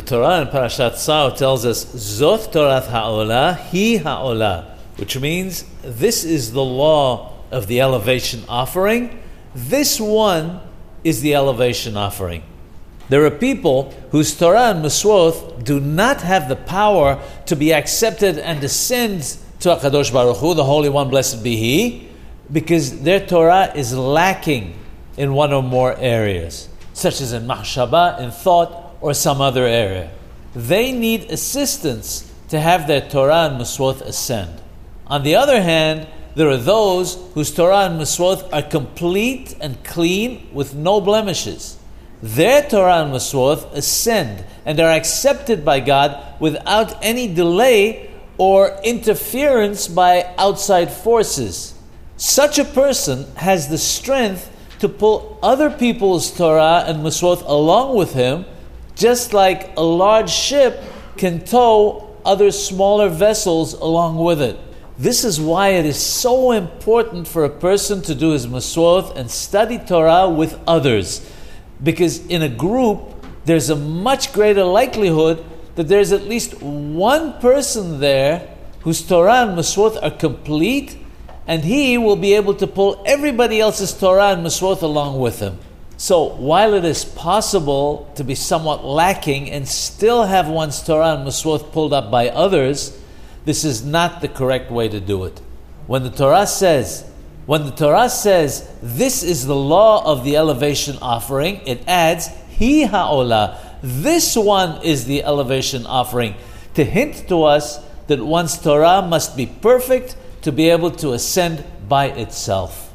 The Torah in Parashat Tzav tells us, Zot Torah Ha'olah, Hi Ha'olah, which means this is the law of the elevation offering. This one is the elevation offering. There are people whose Torah and Miswoth do not have the power to be accepted and descend to HaKadosh Baruch Hu, the Holy One, blessed be He, because their Torah is lacking in one or more areas, such as in Mahshaba, in thought, or some other area. They need assistance to have their Torah and Miswoth ascend. On the other hand, there are those whose Torah and Miswoth are complete and clean with no blemishes. Their Torah and Miswoth ascend and are accepted by God without any delay or interference by outside forces. Such a person has the strength to pull other people's Torah and Miswoth along with him, just like a large ship can tow other smaller vessels along with it. This is why it is so important for a person to do his Miswoth and study Torah with others. Because in a group, there's a much greater likelihood that there's at least one person there whose Torah and Miswoth are complete, and he will be able to pull everybody else's Torah and Miswoth along with him. So, while it is possible to be somewhat lacking and still have one's Torah and Miswoth pulled up by others, this is not the correct way to do it. When the Torah says, when the Torah says this is the law of the elevation offering, it adds Hi ha'olah. This one is the elevation offering to hint to us that one's Torah must be perfect to be able to ascend by itself.